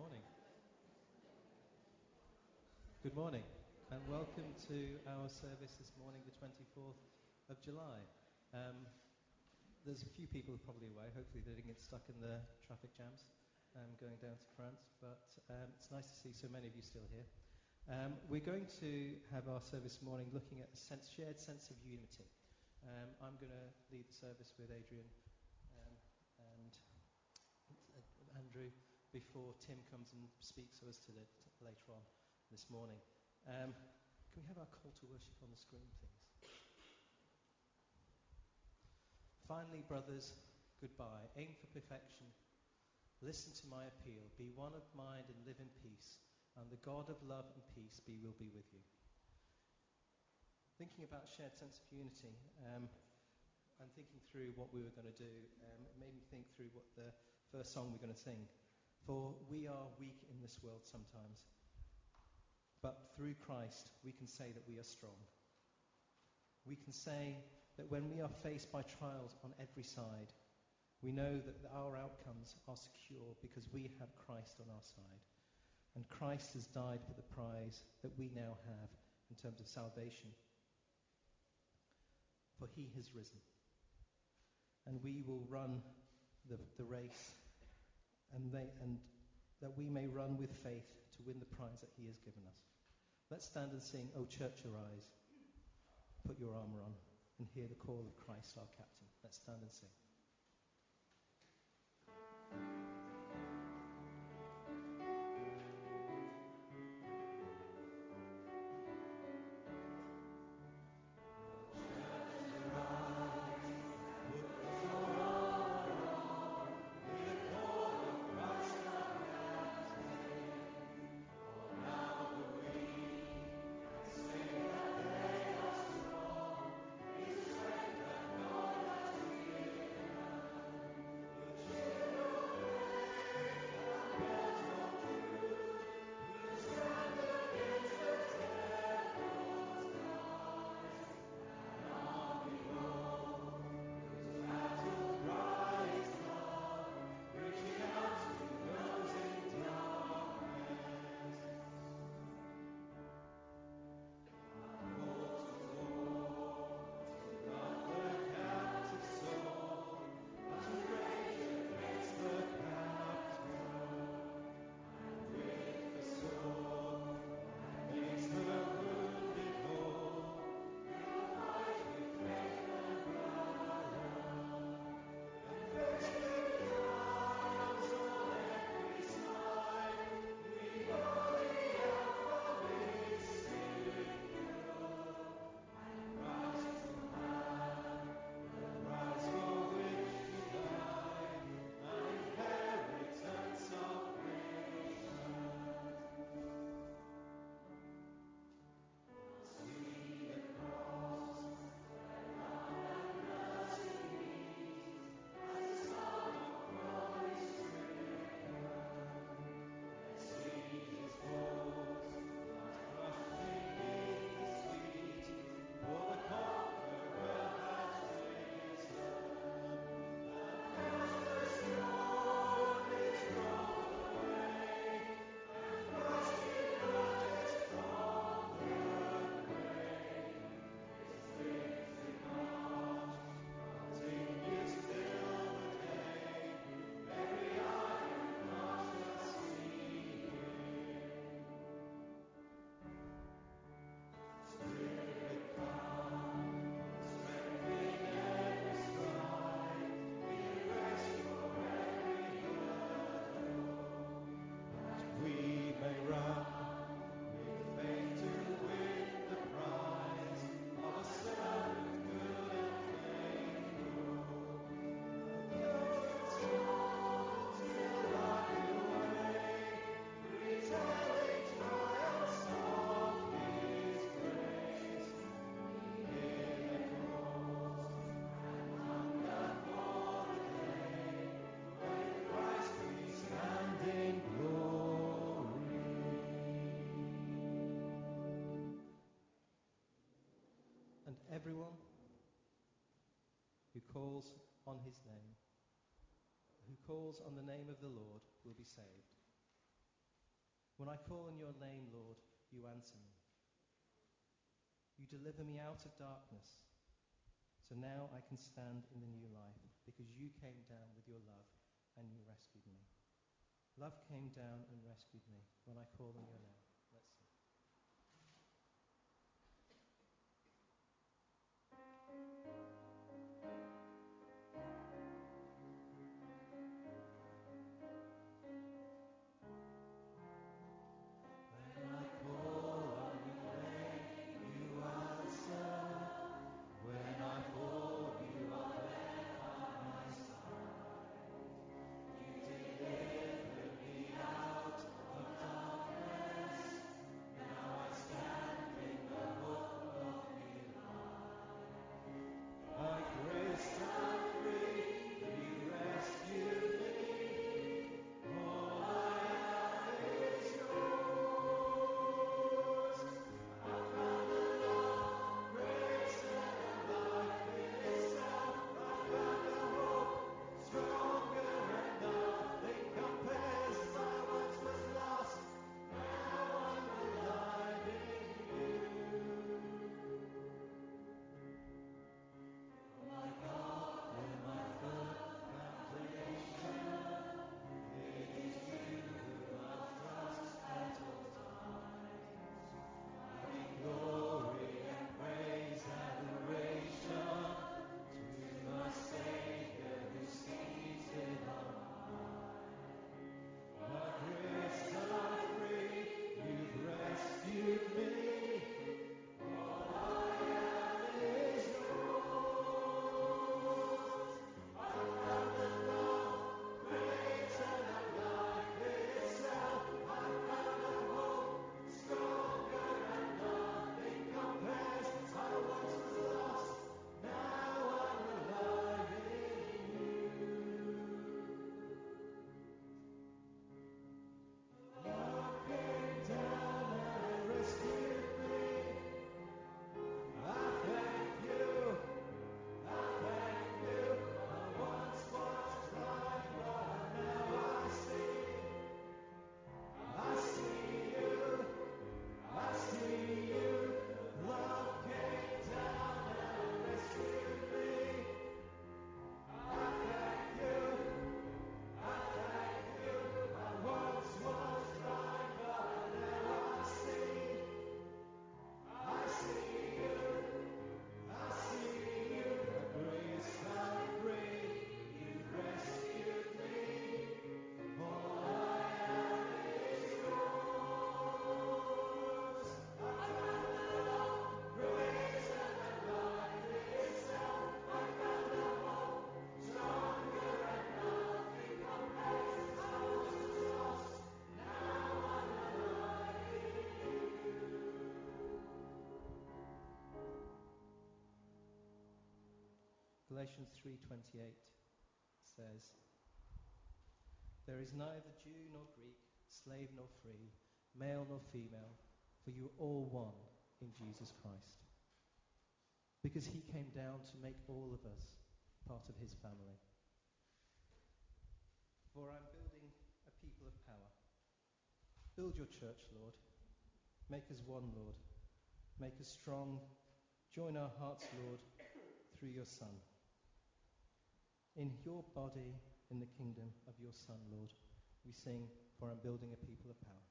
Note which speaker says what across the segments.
Speaker 1: morning. Good morning, and welcome to our service this morning, the 24th of July. Um, there's a few people probably away. Hopefully, they didn't get stuck in the traffic jams um, going down to France, but um, it's nice to see so many of you still here. Um, we're going to have our service this morning looking at a sense, shared sense of unity. Um, I'm going to lead the service with Adrian um, and Andrew before Tim comes and speaks to us later on this morning. Um, can we have our call to worship on the screen, please? Finally, brothers, goodbye. Aim for perfection. Listen to my appeal. Be one of mind and live in peace. And the God of love and peace be will be with you. Thinking about shared sense of unity um, and thinking through what we were going to do, um, it made me think through what the first song we're going to sing. For we are weak in this world sometimes, but through Christ we can say that we are strong. We can say that when we are faced by trials on every side, we know that our outcomes are secure because we have Christ on our side. And Christ has died for the prize that we now have in terms of salvation. For he has risen. And we will run the, the race and, they, and that we may run with faith to win the prize that he has given us. Let's stand and sing, O church, arise. Put your armour on and hear the call of Christ our captain. Let's stand and sing. On his name, who calls on the name of the Lord will be saved.
Speaker 2: When I call on your name, Lord, you answer me. You deliver me out of darkness. So now I can stand in the new life because you came down with your love and you rescued me. Love came down and rescued me when I call on your name. Galatians 3:28 says, There is neither Jew nor Greek, slave nor free, male nor female, for you are all one in Jesus Christ. Because he came down to make all of us part of his family. For I'm building a people of power. Build your church, Lord. Make us one, Lord. Make us strong. Join our hearts, Lord, through your Son in your body, in the kingdom of your Son, Lord. We sing, For I'm building a people of power.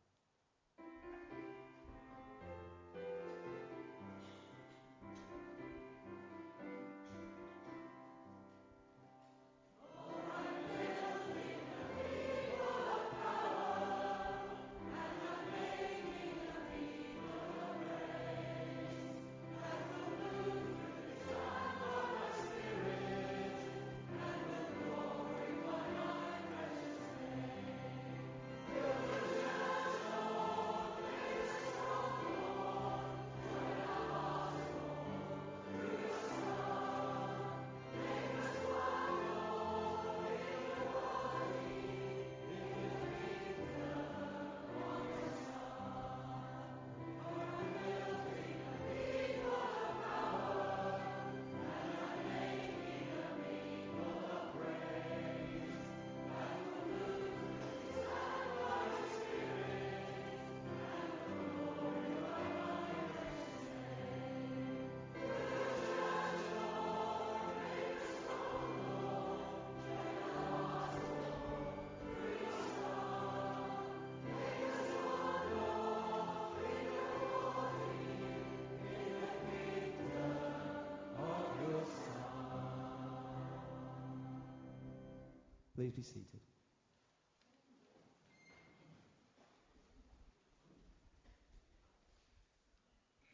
Speaker 1: Please be seated.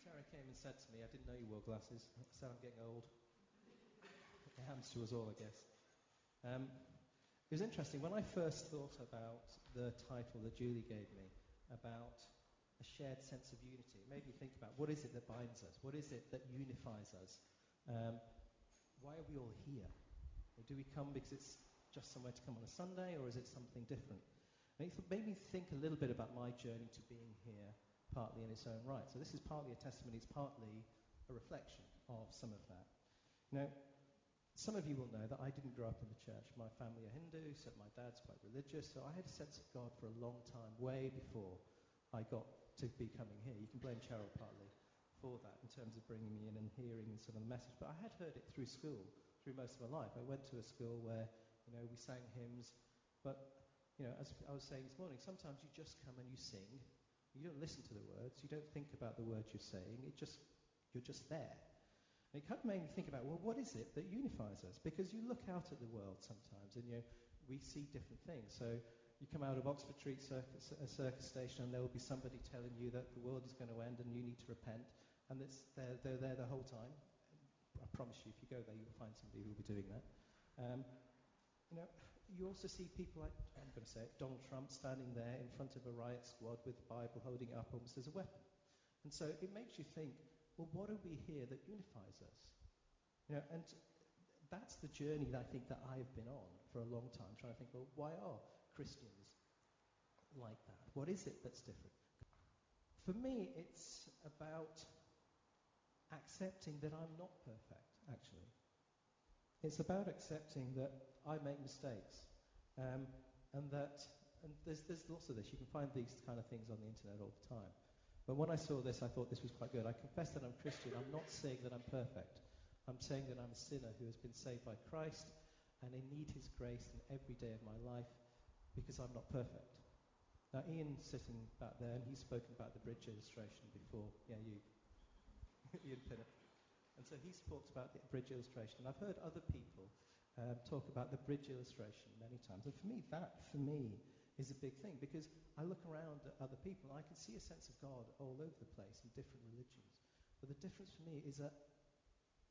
Speaker 1: Tara came and said to me, I didn't know you wore glasses. I said, I'm getting old. It happens to us all, I guess. Um, it was interesting. When I first thought about the title that Julie gave me, about a shared sense of unity, it made me think about what is it that binds us? What is it that unifies us? Um, why are we all here? Do we come because it's just somewhere to come on a Sunday, or is it something different? And it made me think a little bit about my journey to being here, partly in its own right. So this is partly a testimony, it's partly a reflection of some of that. Now, some of you will know that I didn't grow up in the church. My family are Hindu, so my dad's quite religious, so I had a sense of God for a long time, way before I got to be coming here. You can blame Cheryl partly for that in terms of bringing me in and hearing some of the message, but I had heard it through school through most of my life. I went to a school where, you know, we sang hymns, but, you know, as I was saying this morning, sometimes you just come and you sing. You don't listen to the words. You don't think about the words you're saying. It just, you're just there. And it kind of made me think about, well, what is it that unifies us? Because you look out at the world sometimes and, you know, we see different things. So you come out of Oxford Street circus, a circus station and there will be somebody telling you that the world is going to end and you need to repent. And they're, they're there the whole time. I promise you, if you go there, you'll find somebody who will be doing that. Um, you know, you also see people like, I'm going to say it, Donald Trump standing there in front of a riot squad with the Bible, holding it up almost as a weapon. And so it makes you think, well, what are we here that unifies us? You know, and that's the journey that I think that I've been on for a long time, trying to think, well, why are Christians like that? What is it that's different? For me, it's about accepting that I'm not perfect, actually. It's about accepting that I make mistakes. Um, and that, and there's, there's lots of this. You can find these kind of things on the internet all the time. But when I saw this, I thought this was quite good. I confess that I'm Christian. I'm not saying that I'm perfect. I'm saying that I'm a sinner who has been saved by Christ and I need his grace in every day of my life because I'm not perfect. Now, Ian's sitting back there and he's spoken about the bridge illustration before. Yeah, you. Ian Pinnock. And so he's talked about the bridge illustration. And I've heard other people um, talk about the bridge illustration many times. And for me, that, for me, is a big thing because I look around at other people and I can see a sense of God all over the place in different religions. But the difference for me is that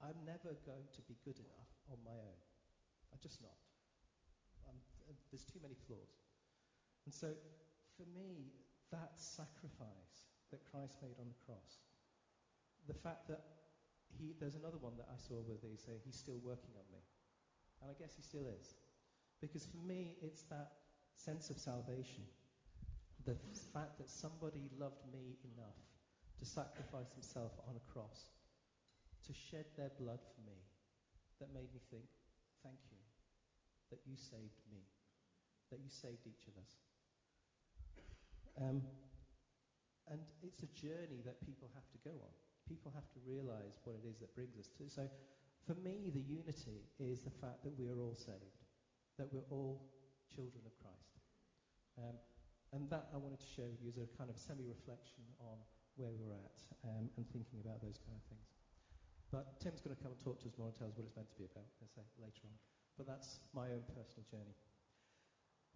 Speaker 1: I'm never going to be good enough on my own. I'm just not. I'm, there's too many flaws. And so, for me, that sacrifice that Christ made on the cross the fact that he, there's another one that I saw where they say he's still working on me. And I guess he still is. Because for me, it's that sense of salvation. The fact that somebody loved me enough to sacrifice himself on a cross, to shed their blood for me, that made me think, thank you, that you saved me, that you saved each of us. Um, and it's a journey that people have to go on people have to realize what it is that brings us to. So for me, the unity is the fact that we are all saved, that we're all children of Christ. Um, and that I wanted to with you as a kind of semi-reflection on where we're at um, and thinking about those kind of things. But Tim's going to come and talk to us more and tell us what it's meant to be about, I say, later on. But that's my own personal journey.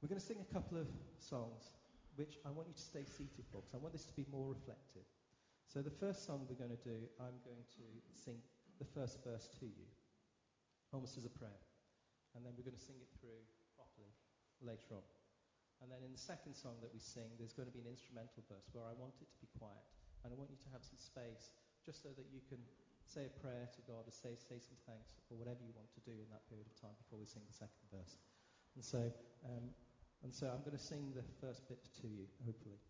Speaker 1: We're going to sing a couple of songs which I want you to stay seated for because I want this to be more reflective. So the first song we're going to do, I'm going to sing the first verse to you, almost as a prayer. And then we're going to sing it through properly later on. And then in the second song that we sing, there's going to be an instrumental verse where I want it to be quiet. And I want you to have some space just so that you can say a prayer to God or say, say some thanks or whatever you want to do in that period of time before we sing the second verse. And so, um, and so I'm going to sing the first bit to you, hopefully.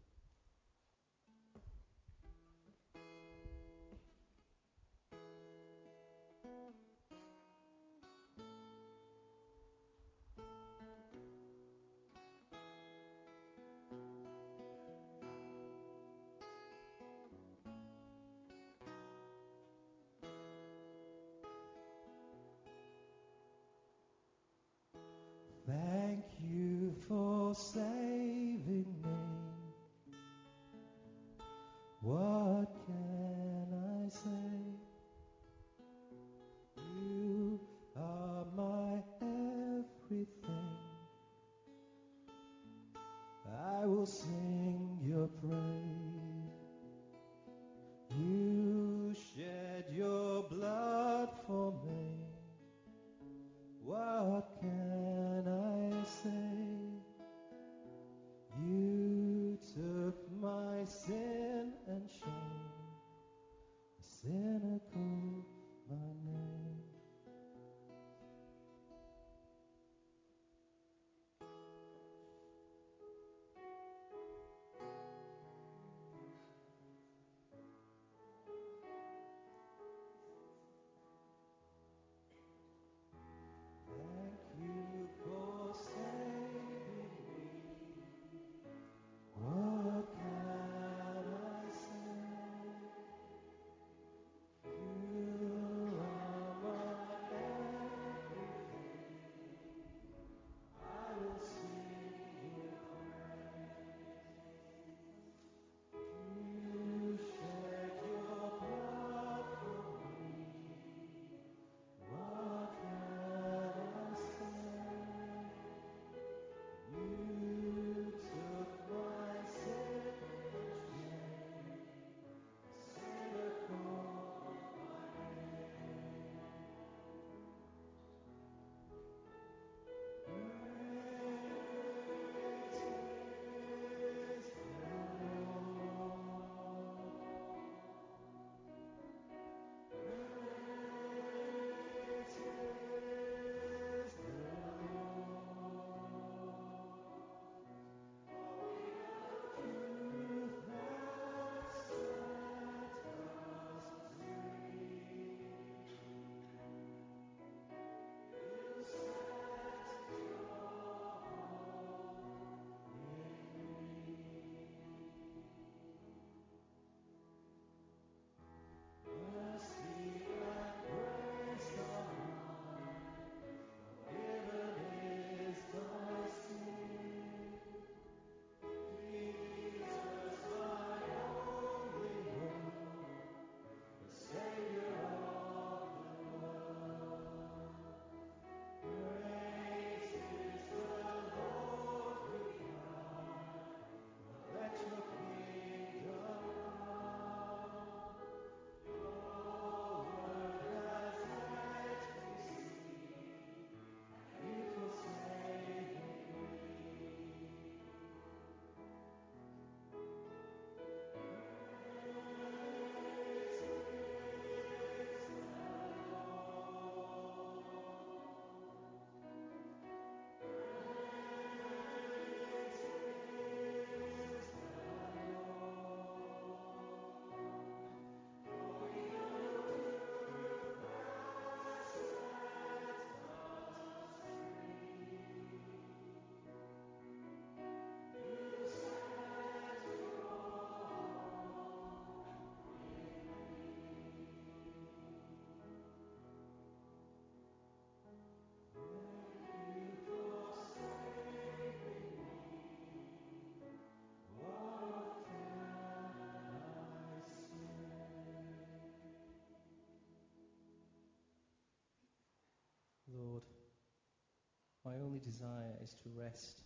Speaker 1: My only desire is to rest,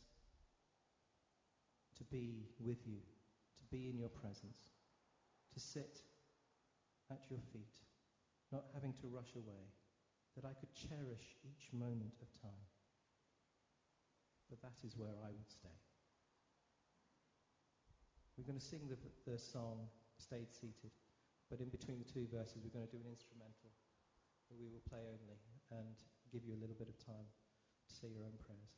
Speaker 1: to be with you, to be in your presence, to sit at your feet, not having to rush away, that I could cherish each moment of time. But that is where I would stay. We're going to sing the, the song, Stayed Seated, but in between the two verses, we're going to do an instrumental that we will play only and give you a little bit of time say your own prayers.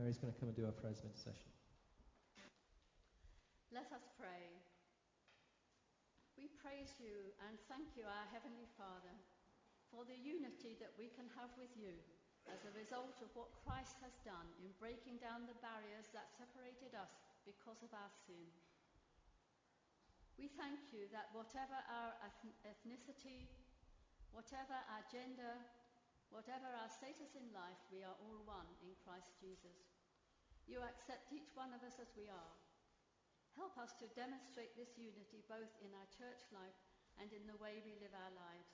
Speaker 1: Mary's going to come and do our prayers of intercession.
Speaker 3: Let us pray. We praise you and thank you, our Heavenly Father, for the unity that we can have with you as a result of what Christ has done in breaking down the barriers that separated us because of our sin. We thank you that whatever our ethnicity, whatever our gender, whatever our status in life, we are all one in Christ Jesus. You accept each one of us as we are. Help us to demonstrate this unity both in our church life and in the way we live our lives.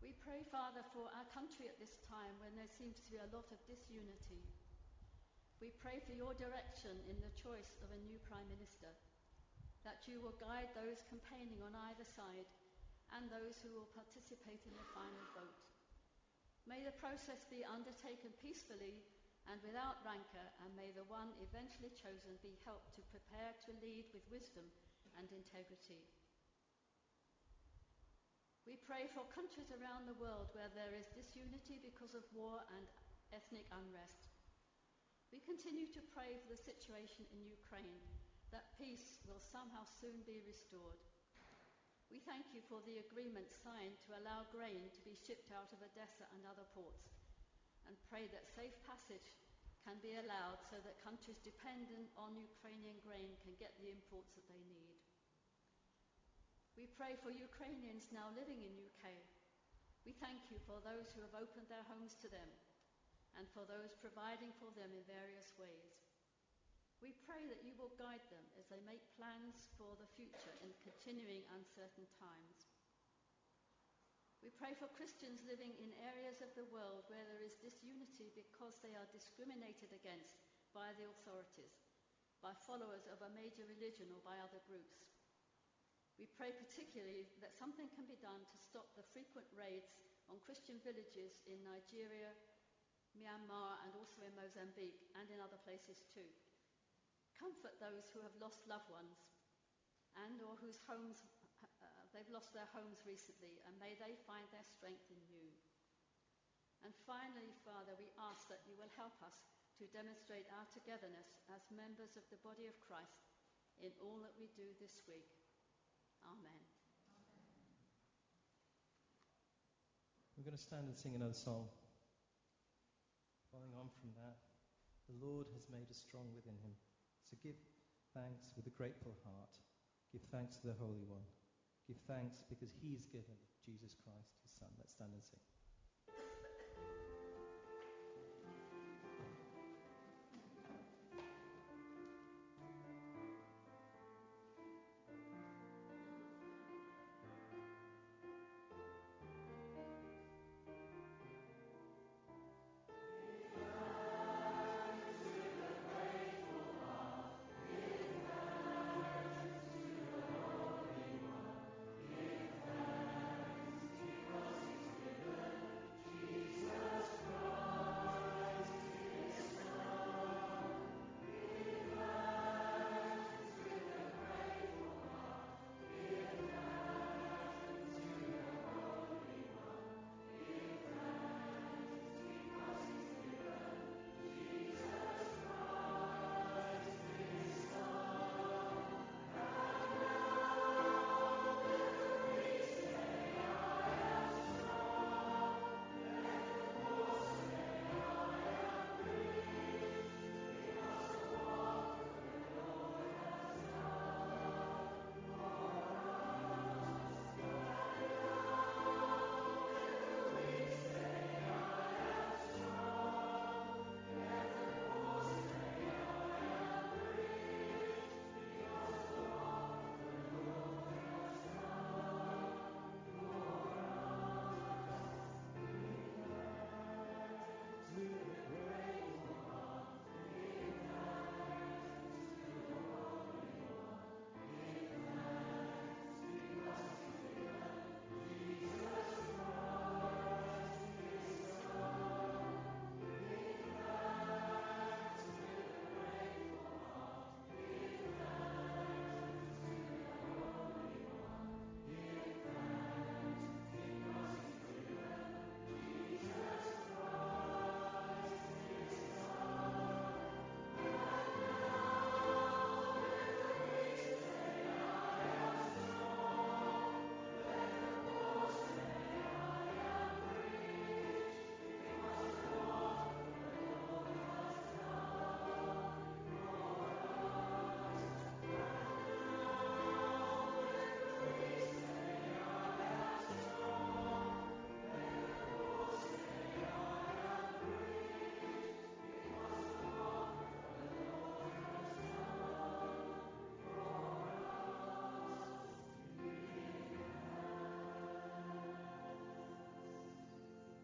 Speaker 3: We pray, Father, for our country at this time when there seems to be a lot of disunity. We pray for your direction in the choice of a new Prime Minister, that you will guide those campaigning on either side and those who will participate in the final vote. May the process be undertaken peacefully and without rancour, and may the one eventually chosen be helped to prepare to lead with wisdom and integrity. We pray for countries around the world where there is disunity because of war and ethnic unrest. We continue to pray for the situation in Ukraine, that peace will somehow soon be restored. We thank you for the agreement signed to allow grain to be shipped out of Odessa and other ports, and pray that safe passage can be allowed so that countries dependent on Ukrainian grain can get the imports that they need. We pray for Ukrainians now living in UK. We thank you for those who have opened their homes to them and for those providing for them in various ways. We pray that you will guide them as they make plans for the future in continuing uncertain times. We pray for Christians living in areas of the world where there is disunity because they are discriminated against by the authorities, by followers of a major religion or by other groups. We pray particularly that something can be done to stop the frequent raids on Christian villages in Nigeria, Myanmar, and also in Mozambique and in other places too. Comfort those who have lost loved ones and or whose homes uh, they've lost their homes recently, and may they find their strength in you. And finally, Father, we ask that you will help us to demonstrate our togetherness as members of the body of Christ in all that we do this week. Amen.
Speaker 1: We're going to stand and sing another song. Following on from that, the Lord has made us strong within him. So give thanks with a grateful heart. Give thanks to the Holy One. Give thanks because he's given Jesus Christ, his Son. Let's stand and sing.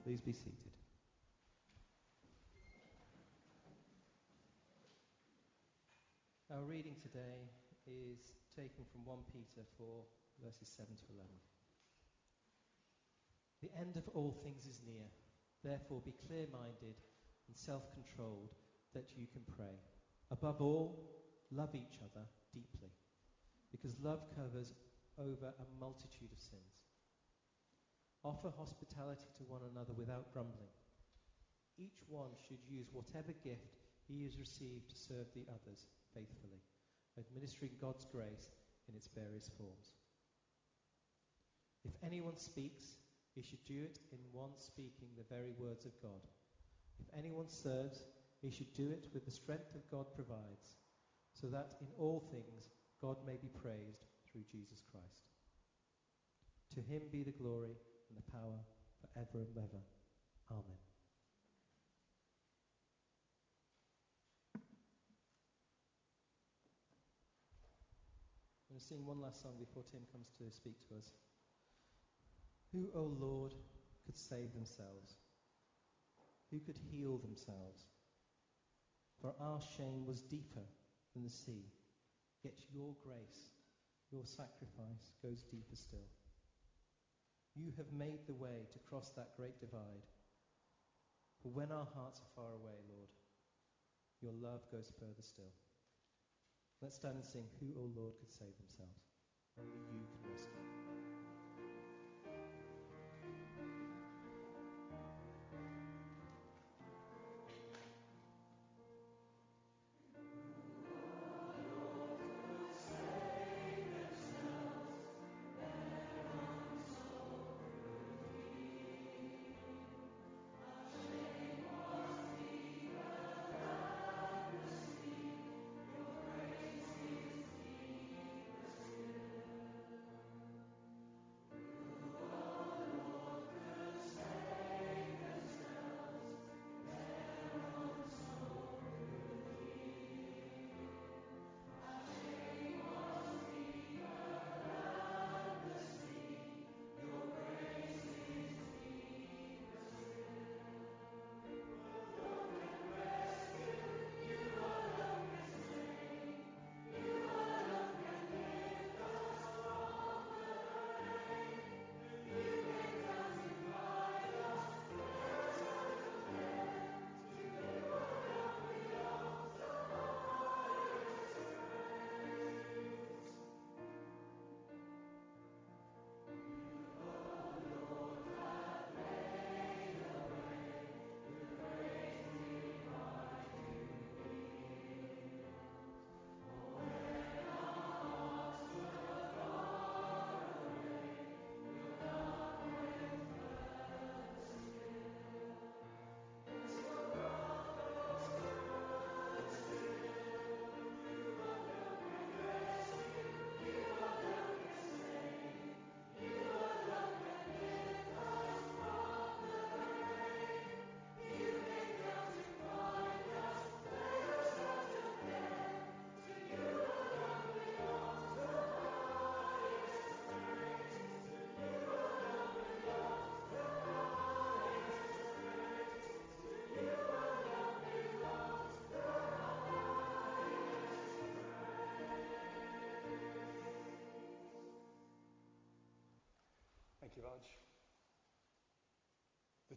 Speaker 1: Please be seated. Our reading today is taken from 1 Peter 4, verses 7 to 11. The end of all things is near. Therefore, be clear minded and self controlled that you can pray. Above all, love each other deeply, because love covers over a multitude of sins. Offer hospitality to one another without grumbling. Each one should use whatever gift he has received to serve the others faithfully, administering God's grace in its various forms. If anyone speaks, he should do it in one speaking the very words of God. If anyone serves, he should do it with the strength that God provides, so that in all things God may be praised through Jesus Christ. To him be the glory and the power forever and ever. Amen. I'm going to sing one last song before Tim comes to speak to us. Who, O oh Lord, could save themselves? Who could heal themselves? For our shame was deeper than the sea, yet your grace, your sacrifice, goes deeper still. You have made the way to cross that great divide. For when our hearts are far away, Lord, your love goes further still. Let's stand and sing, Who, O Lord, could save themselves? Only you can rescue.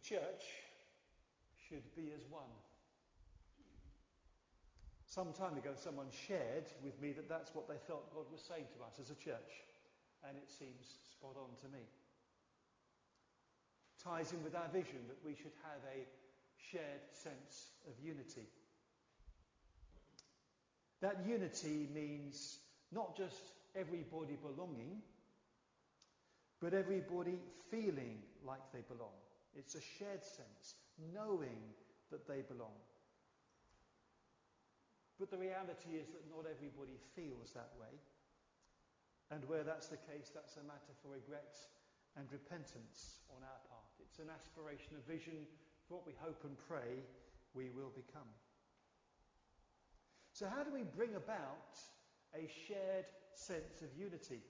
Speaker 4: The church should be as one. Some time ago, someone shared with me that that's what they felt God was saying to us as a church, and it seems spot on to me. Ties in with our vision that we should have a shared sense of unity. That unity means not just everybody belonging, but everybody feeling like they belong. It's a shared sense, knowing that they belong. But the reality is that not everybody feels that way. And where that's the case, that's a matter for regret and repentance on our part. It's an aspiration, a vision for what we hope and pray we will become. So, how do we bring about a shared sense of unity?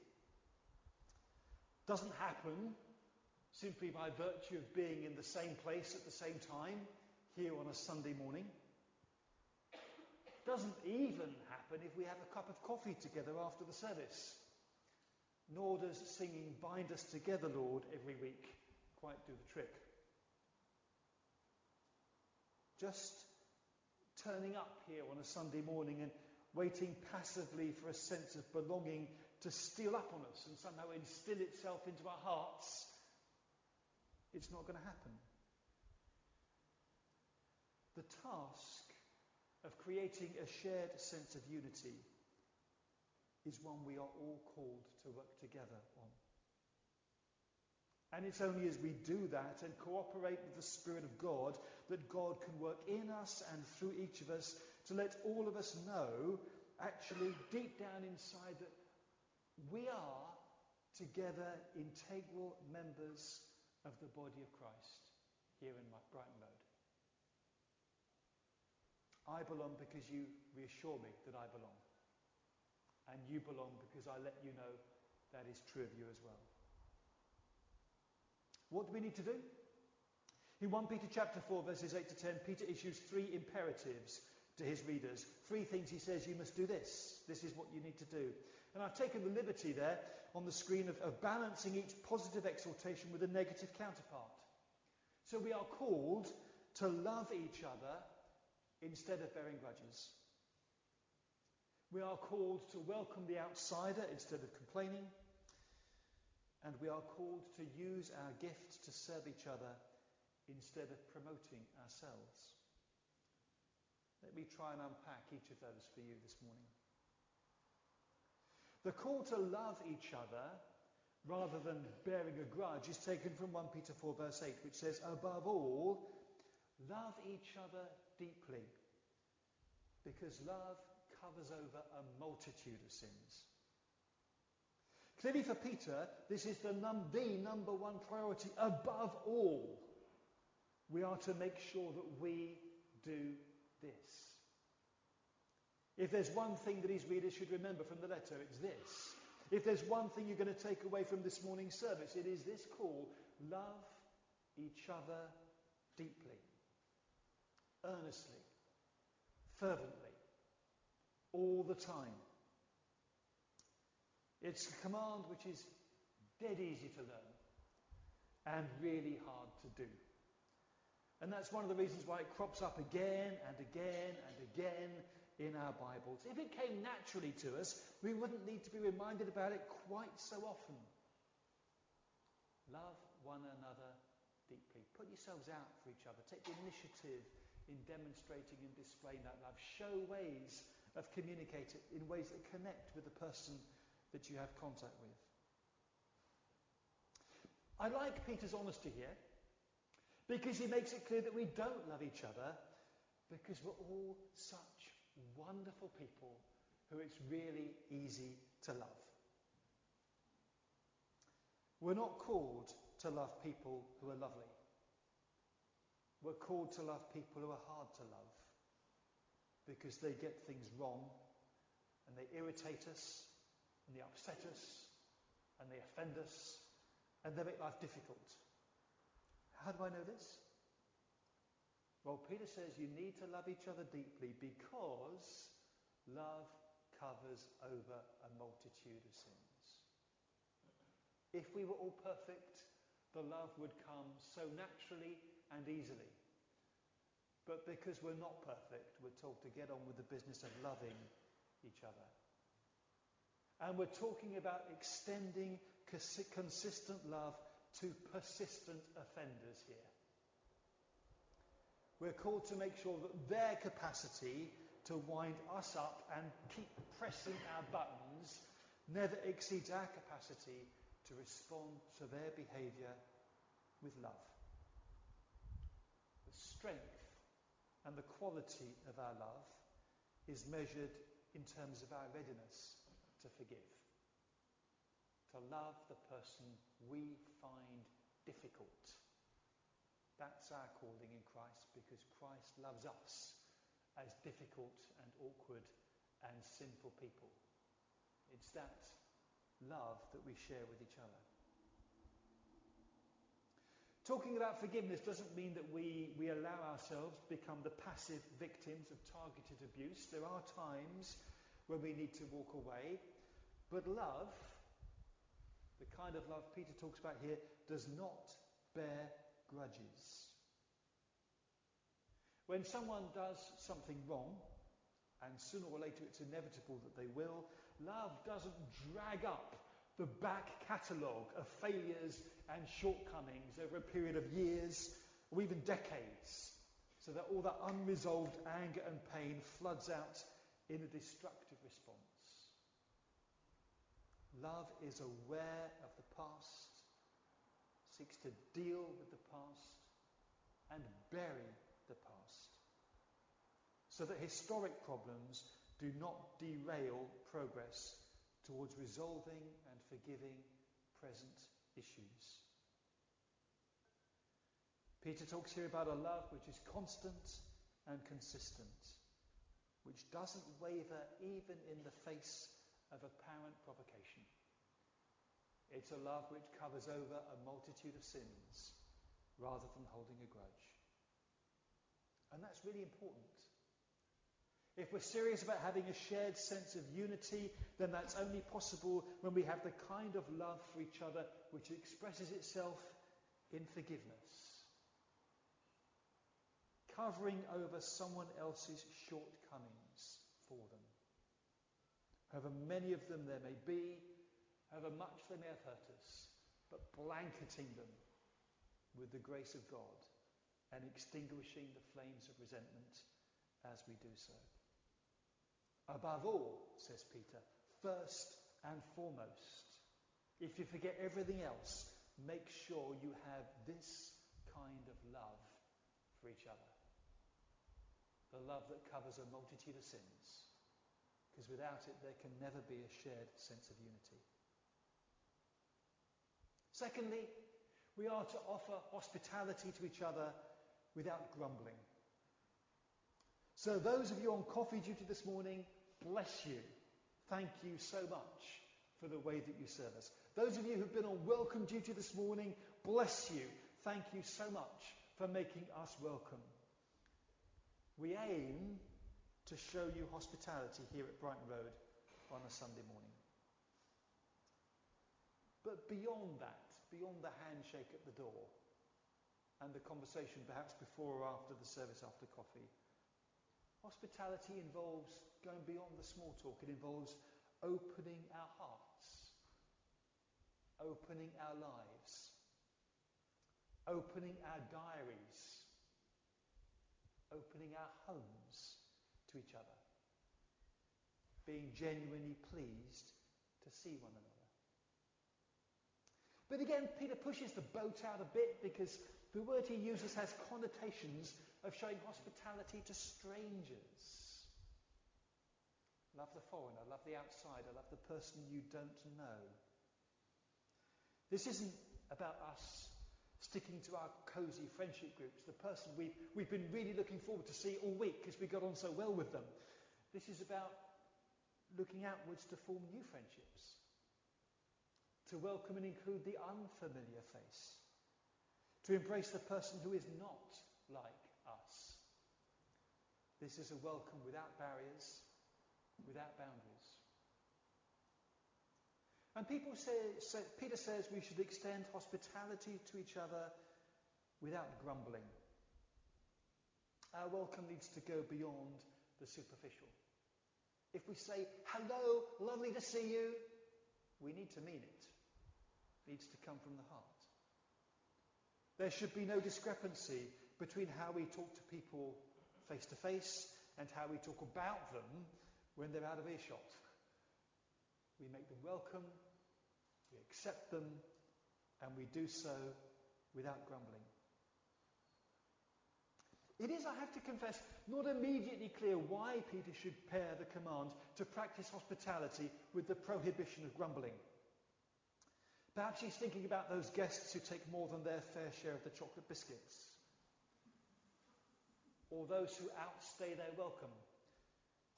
Speaker 4: Doesn't happen simply by virtue of being in the same place at the same time here on a Sunday morning. Doesn't even happen if we have a cup of coffee together after the service. Nor does singing Bind Us Together, Lord, every week quite do the trick. Just turning up here on a Sunday morning and waiting passively for a sense of belonging to steal up on us and somehow instill itself into our hearts, it's not going to happen. The task of creating a shared sense of unity is one we are all called to work together on. And it's only as we do that and cooperate with the Spirit of God that God can work in us and through each of us to let all of us know, actually, deep down inside, that we are together integral members of the body of Christ here in Brighton Road. I belong because you reassure me that I belong. And you belong because I let you know that is true of you as well. What do we need to do? In 1 Peter chapter 4, verses 8 to 10, Peter issues three imperatives to his readers. Three things he says you must do this. This is what you need to do. And I've taken the liberty there on the screen of, of balancing each positive exhortation with a negative counterpart. So we are called to love each other instead of bearing grudges. We are called to welcome the outsider instead of complaining and we are called to use our gifts to serve each other instead of promoting ourselves. Let me try and unpack each of those for you this morning. The call to love each other rather than bearing a grudge is taken from 1 Peter 4, verse 8, which says, Above all, love each other deeply, because love covers over a multitude of sins. Clearly, for Peter, this is the, num- the number one priority above all. We are to make sure that we do this. If there's one thing that his readers should remember from the letter, it's this. If there's one thing you're going to take away from this morning's service, it is this call love each other deeply, earnestly, fervently, all the time. It's a command which is dead easy to learn and really hard to do. And that's one of the reasons why it crops up again and again and again in our Bibles. If it came naturally to us, we wouldn't need to be reminded about it quite so often. Love one another deeply. Put yourselves out for each other. Take the initiative in demonstrating and displaying that love. Show ways of communicating in ways that connect with the person that you have contact with. I like Peter's honesty here because he makes it clear that we don't love each other because we're all such wonderful people who it's really easy to love. We're not called to love people who are lovely. We're called to love people who are hard to love because they get things wrong and they irritate us and they upset us, and they offend us, and they make life difficult. How do I know this? Well, Peter says you need to love each other deeply because love covers over a multitude of sins. If we were all perfect, the love would come so naturally and easily. But because we're not perfect, we're told to get on with the business of loving each other. And we're talking about extending consistent love to persistent offenders here. We're called to make sure that their capacity to wind us up and keep pressing our buttons never exceeds our capacity to respond to their behavior with love. The strength and the quality of our love is measured in terms of our readiness to forgive, to love the person we find difficult. That's our calling in Christ because Christ loves us as difficult and awkward and sinful people. It's that love that we share with each other. Talking about forgiveness doesn't mean that we, we allow ourselves to become the passive victims of targeted abuse. There are times when we need to walk away. But love, the kind of love Peter talks about here, does not bear grudges. When someone does something wrong, and sooner or later it's inevitable that they will, love doesn't drag up the back catalogue of failures and shortcomings over a period of years or even decades, so that all that unresolved anger and pain floods out in a destructive response. Love is aware of the past, seeks to deal with the past, and bury the past, so that historic problems do not derail progress towards resolving and forgiving present issues. Peter talks here about a love which is constant and consistent, which doesn't waver even in the face of apparent provocation. It's a love which covers over a multitude of sins rather than holding a grudge. And that's really important. If we're serious about having a shared sense of unity, then that's only possible when we have the kind of love for each other which expresses itself in forgiveness. Covering over someone else's shortcomings for them. However many of them there may be, however much they may have hurt us, but blanketing them with the grace of God and extinguishing the flames of resentment as we do so. Above all, says Peter, first and foremost, if you forget everything else, make sure you have this kind of love for each other. The love that covers a multitude of sins. Because without it, there can never be a shared sense of unity. Secondly, we are to offer hospitality to each other without grumbling. So, those of you on coffee duty this morning, bless you. Thank you so much for the way that you serve us. Those of you who've been on welcome duty this morning, bless you. Thank you so much for making us welcome. We aim to show you hospitality here at Brighton Road on a Sunday morning. But beyond that, beyond the handshake at the door and the conversation perhaps before or after the service after coffee, Hospitality involves going beyond the small talk. It involves opening our hearts, opening our lives, opening our diaries, opening our homes to each other, being genuinely pleased to see one another. But again, Peter pushes the boat out a bit because the word he uses has connotations of showing hospitality to strangers. Love the foreigner, love the outsider, love the person you don't know. This isn't about us sticking to our cosy friendship groups, the person we've, we've been really looking forward to see all week because we got on so well with them. This is about looking outwards to form new friendships, to welcome and include the unfamiliar face, to embrace the person who is not like us. This is a welcome without barriers, without boundaries. And people say, say, Peter says we should extend hospitality to each other without grumbling. Our welcome needs to go beyond the superficial. If we say, hello, lovely to see you, we need to mean it. Needs to come from the heart. There should be no discrepancy between how we talk to people face to face and how we talk about them when they're out of earshot. We make them welcome, we accept them, and we do so without grumbling. It is, I have to confess, not immediately clear why Peter should pair the command to practice hospitality with the prohibition of grumbling. Perhaps he's thinking about those guests who take more than their fair share of the chocolate biscuits or those who outstay their welcome.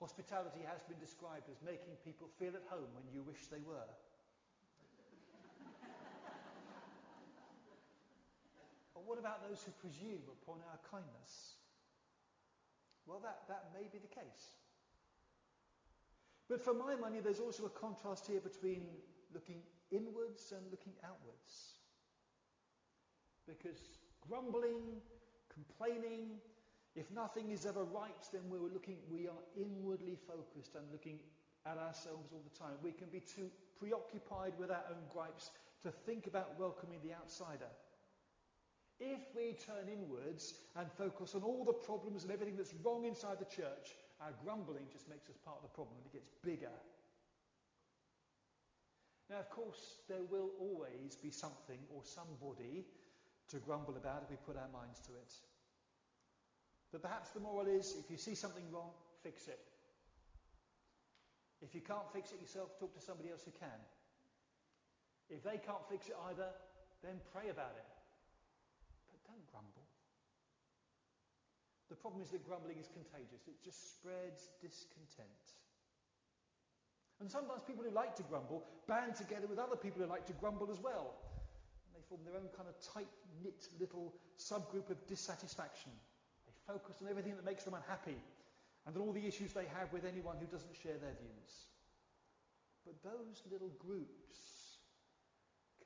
Speaker 4: Hospitality has been described as making people feel at home when you wish they were. or what about those who presume upon our kindness? Well, that, that may be the case. But for my money, there's also a contrast here between looking inwards and looking outwards. Because grumbling, complaining, if nothing is ever right, then we're looking, we are inwardly focused and looking at ourselves all the time. We can be too preoccupied with our own gripes to think about welcoming the outsider. If we turn inwards and focus on all the problems and everything that's wrong inside the church, our grumbling just makes us part of the problem and it gets bigger. Now, of course, there will always be something or somebody to grumble about if we put our minds to it. But perhaps the moral is if you see something wrong, fix it. If you can't fix it yourself, talk to somebody else who can. If they can't fix it either, then pray about it. But don't grumble. The problem is that grumbling is contagious. It just spreads discontent. And sometimes people who like to grumble band together with other people who like to grumble as well. And they form their own kind of tight knit little subgroup of dissatisfaction. They focus on everything that makes them unhappy and on all the issues they have with anyone who doesn't share their views. But those little groups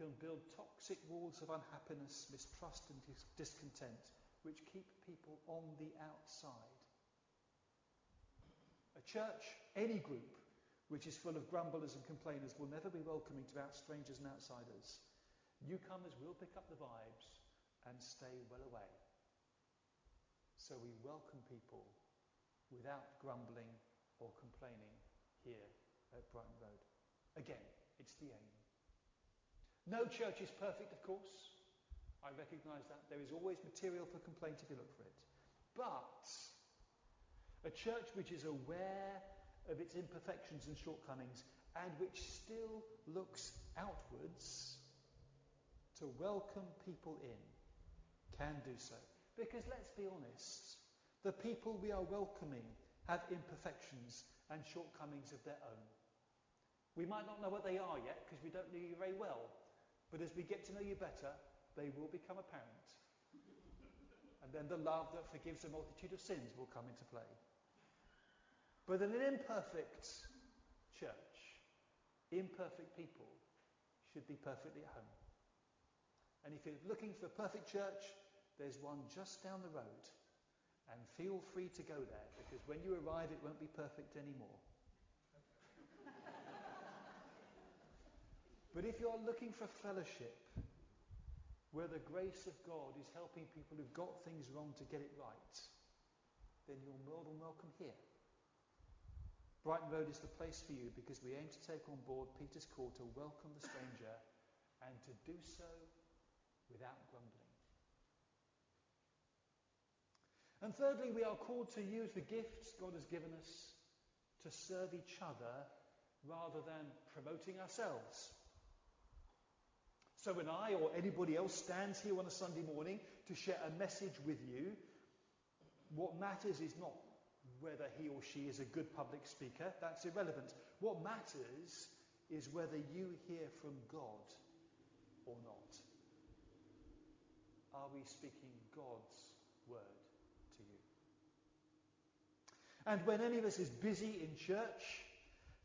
Speaker 4: can build toxic walls of unhappiness, mistrust, and dis- discontent, which keep people on the outside. A church, any group, which is full of grumblers and complainers, will never be welcoming to out strangers and outsiders. Newcomers will pick up the vibes and stay well away. So we welcome people without grumbling or complaining here at Brighton Road. Again, it's the aim. No church is perfect, of course. I recognise that. There is always material for complaint if you look for it. But a church which is aware of its imperfections and shortcomings and which still looks outwards to welcome people in can do so. Because let's be honest, the people we are welcoming have imperfections and shortcomings of their own. We might not know what they are yet because we don't know you very well. But as we get to know you better, they will become apparent. And then the love that forgives a multitude of sins will come into play. But an imperfect church, imperfect people should be perfectly at home. And if you're looking for a perfect church, there's one just down the road. And feel free to go there because when you arrive, it won't be perfect anymore. But if you're looking for fellowship, where the grace of God is helping people who've got things wrong to get it right, then you're more than welcome here. Brighton Road is the place for you because we aim to take on board Peter's call to welcome the stranger and to do so without grumbling. And thirdly, we are called to use the gifts God has given us to serve each other rather than promoting ourselves. So when I or anybody else stands here on a Sunday morning to share a message with you, what matters is not whether he or she is a good public speaker. That's irrelevant. What matters is whether you hear from God or not. Are we speaking God's word to you? And when any of us is busy in church,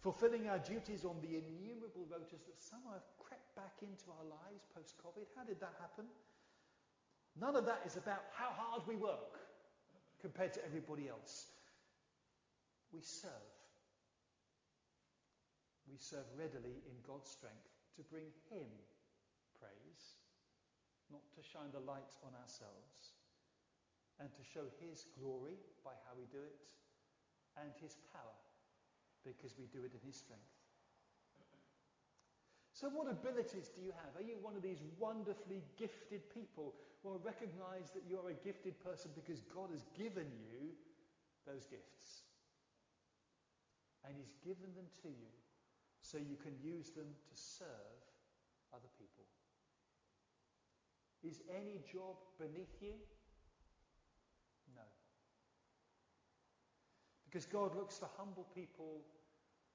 Speaker 4: fulfilling our duties on the innumerable rotas that somehow have crept back into our lives post COVID. How did that happen? None of that is about how hard we work compared to everybody else. We serve. We serve readily in God's strength to bring Him praise, not to shine the light on ourselves, and to show His glory by how we do it, and His power because we do it in His strength. So, what abilities do you have? Are you one of these wonderfully gifted people? Well, recognize that you're a gifted person because God has given you those gifts. And He's given them to you so you can use them to serve other people. Is any job beneath you? No. Because God looks for humble people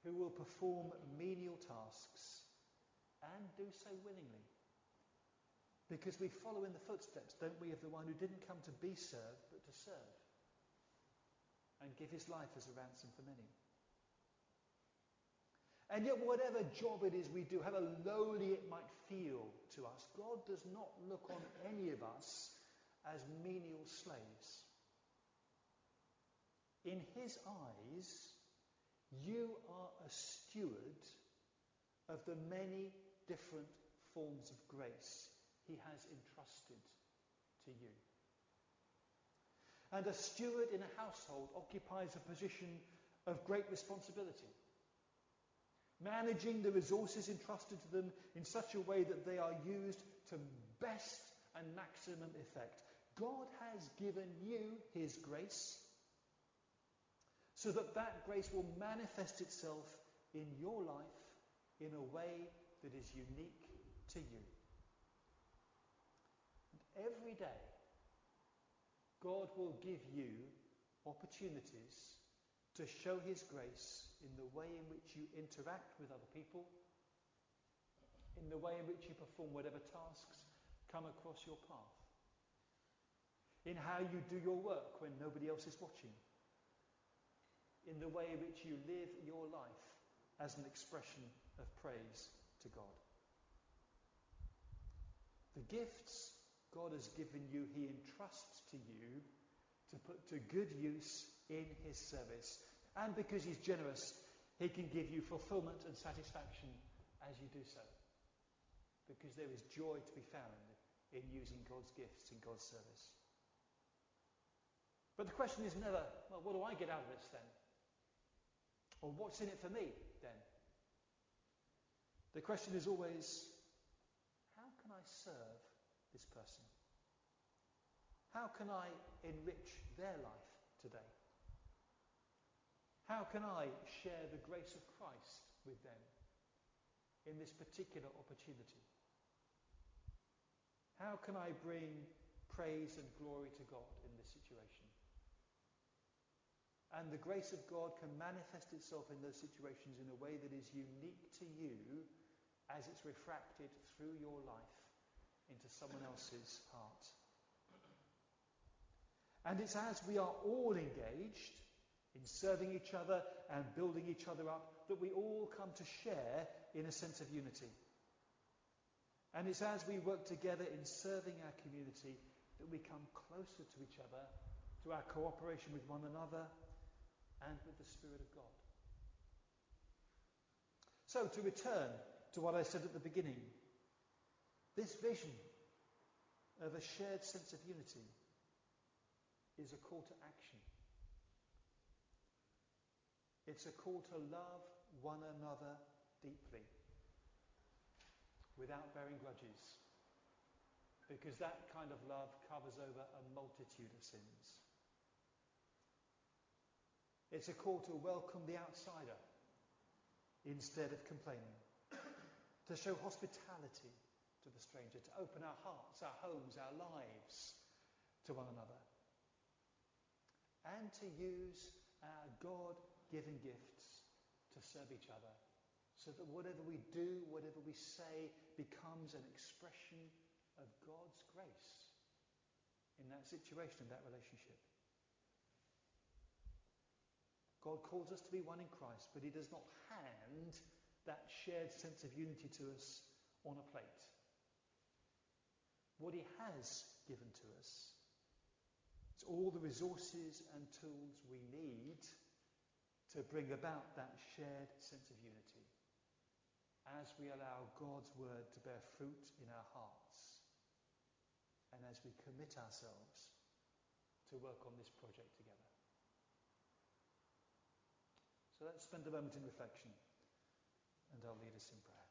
Speaker 4: who will perform menial tasks and do so willingly. Because we follow in the footsteps, don't we, of the one who didn't come to be served, but to serve and give his life as a ransom for many. And yet, whatever job it is we do, however lowly it might feel to us, God does not look on any of us as menial slaves. In his eyes, you are a steward of the many different forms of grace he has entrusted to you. And a steward in a household occupies a position of great responsibility, managing the resources entrusted to them in such a way that they are used to best and maximum effect. God has given you his grace so that that grace will manifest itself in your life in a way that is unique to you. And every day, God will give you opportunities to show His grace in the way in which you interact with other people, in the way in which you perform whatever tasks come across your path, in how you do your work when nobody else is watching in the way in which you live your life as an expression of praise to God. The gifts God has given you, He entrusts to you to put to good use in His service. And because He's generous, He can give you fulfillment and satisfaction as you do so. Because there is joy to be found in using God's gifts in God's service. But the question is never, well, what do I get out of this then? Or what's in it for me then? The question is always, how can I serve this person? How can I enrich their life today? How can I share the grace of Christ with them in this particular opportunity? How can I bring praise and glory to God in this situation? And the grace of God can manifest itself in those situations in a way that is unique to you as it's refracted through your life into someone else's heart. And it's as we are all engaged in serving each other and building each other up that we all come to share in a sense of unity. And it's as we work together in serving our community that we come closer to each other through our cooperation with one another and with the Spirit of God. So, to return to what I said at the beginning, this vision of a shared sense of unity is a call to action. It's a call to love one another deeply without bearing grudges. Because that kind of love covers over a multitude of sins. It's a call to welcome the outsider instead of complaining, to show hospitality to the stranger, to open our hearts, our homes, our lives to one another, and to use our God given gifts to serve each other so that whatever we do, whatever we say, becomes an expression of God's grace in that situation, in that relationship. God calls us to be one in Christ, but He does not hand that shared sense of unity to us on a plate. What He has given to us is all the resources and tools we need to bring about that shared sense of unity as we allow God's word to bear fruit in our hearts and as we commit ourselves to work on this project together. So let's spend a moment in reflection, and I'll lead us in prayer.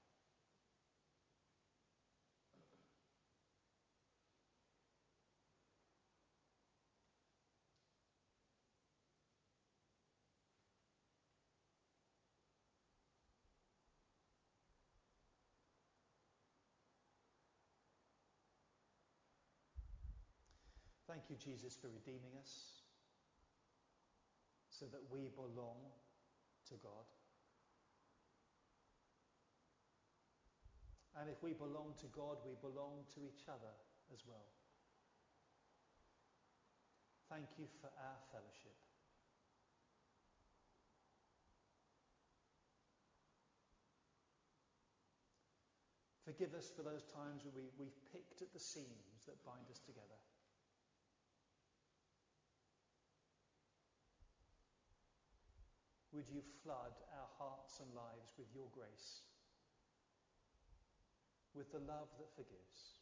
Speaker 4: Thank you, Jesus, for redeeming us so that we belong to God. And if we belong to God, we belong to each other as well. Thank you for our fellowship. Forgive us for those times when we, we've picked at the seams that bind us together. Would you flood our hearts and lives with your grace, with the love that forgives,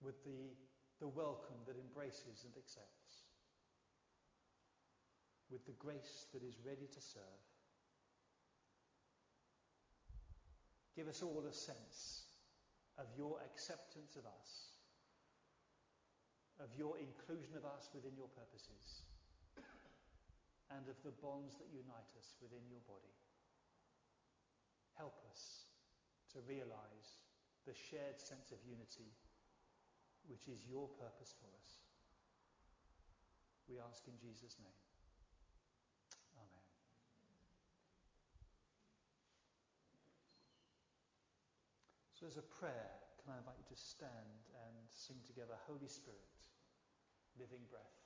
Speaker 4: with the, the welcome that embraces and accepts, with the grace that is ready to serve. Give us all a sense of your acceptance of us, of your inclusion of us within your purposes, and of the bonds that unite us within your body. Help us to realize the shared sense of unity which is your purpose for us. We ask in Jesus' name. Amen. So, as a prayer, can I invite you to stand and sing together Holy Spirit, living breath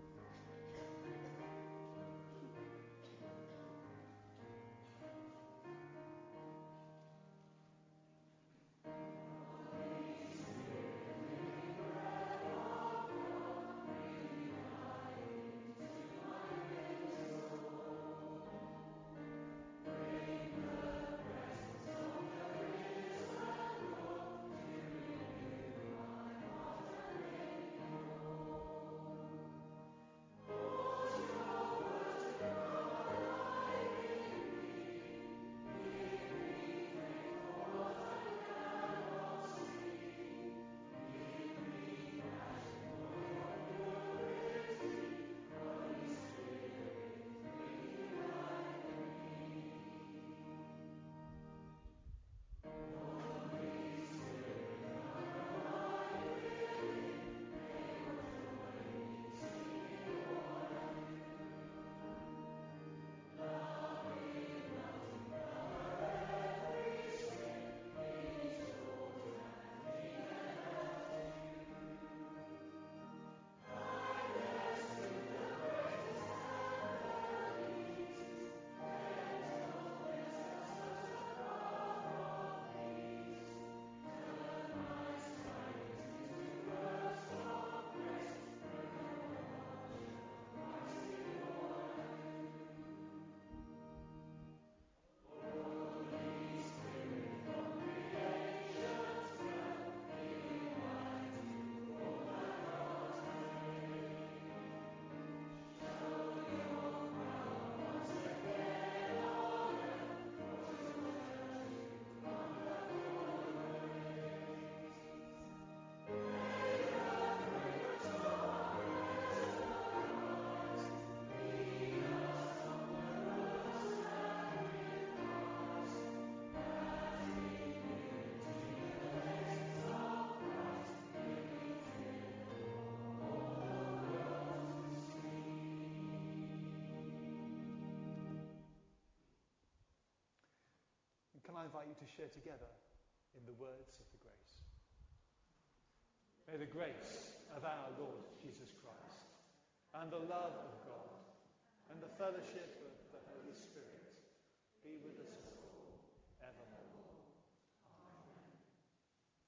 Speaker 4: I invite you to share together in the words of the grace? May the grace of our Lord Jesus Christ and the love of God and the fellowship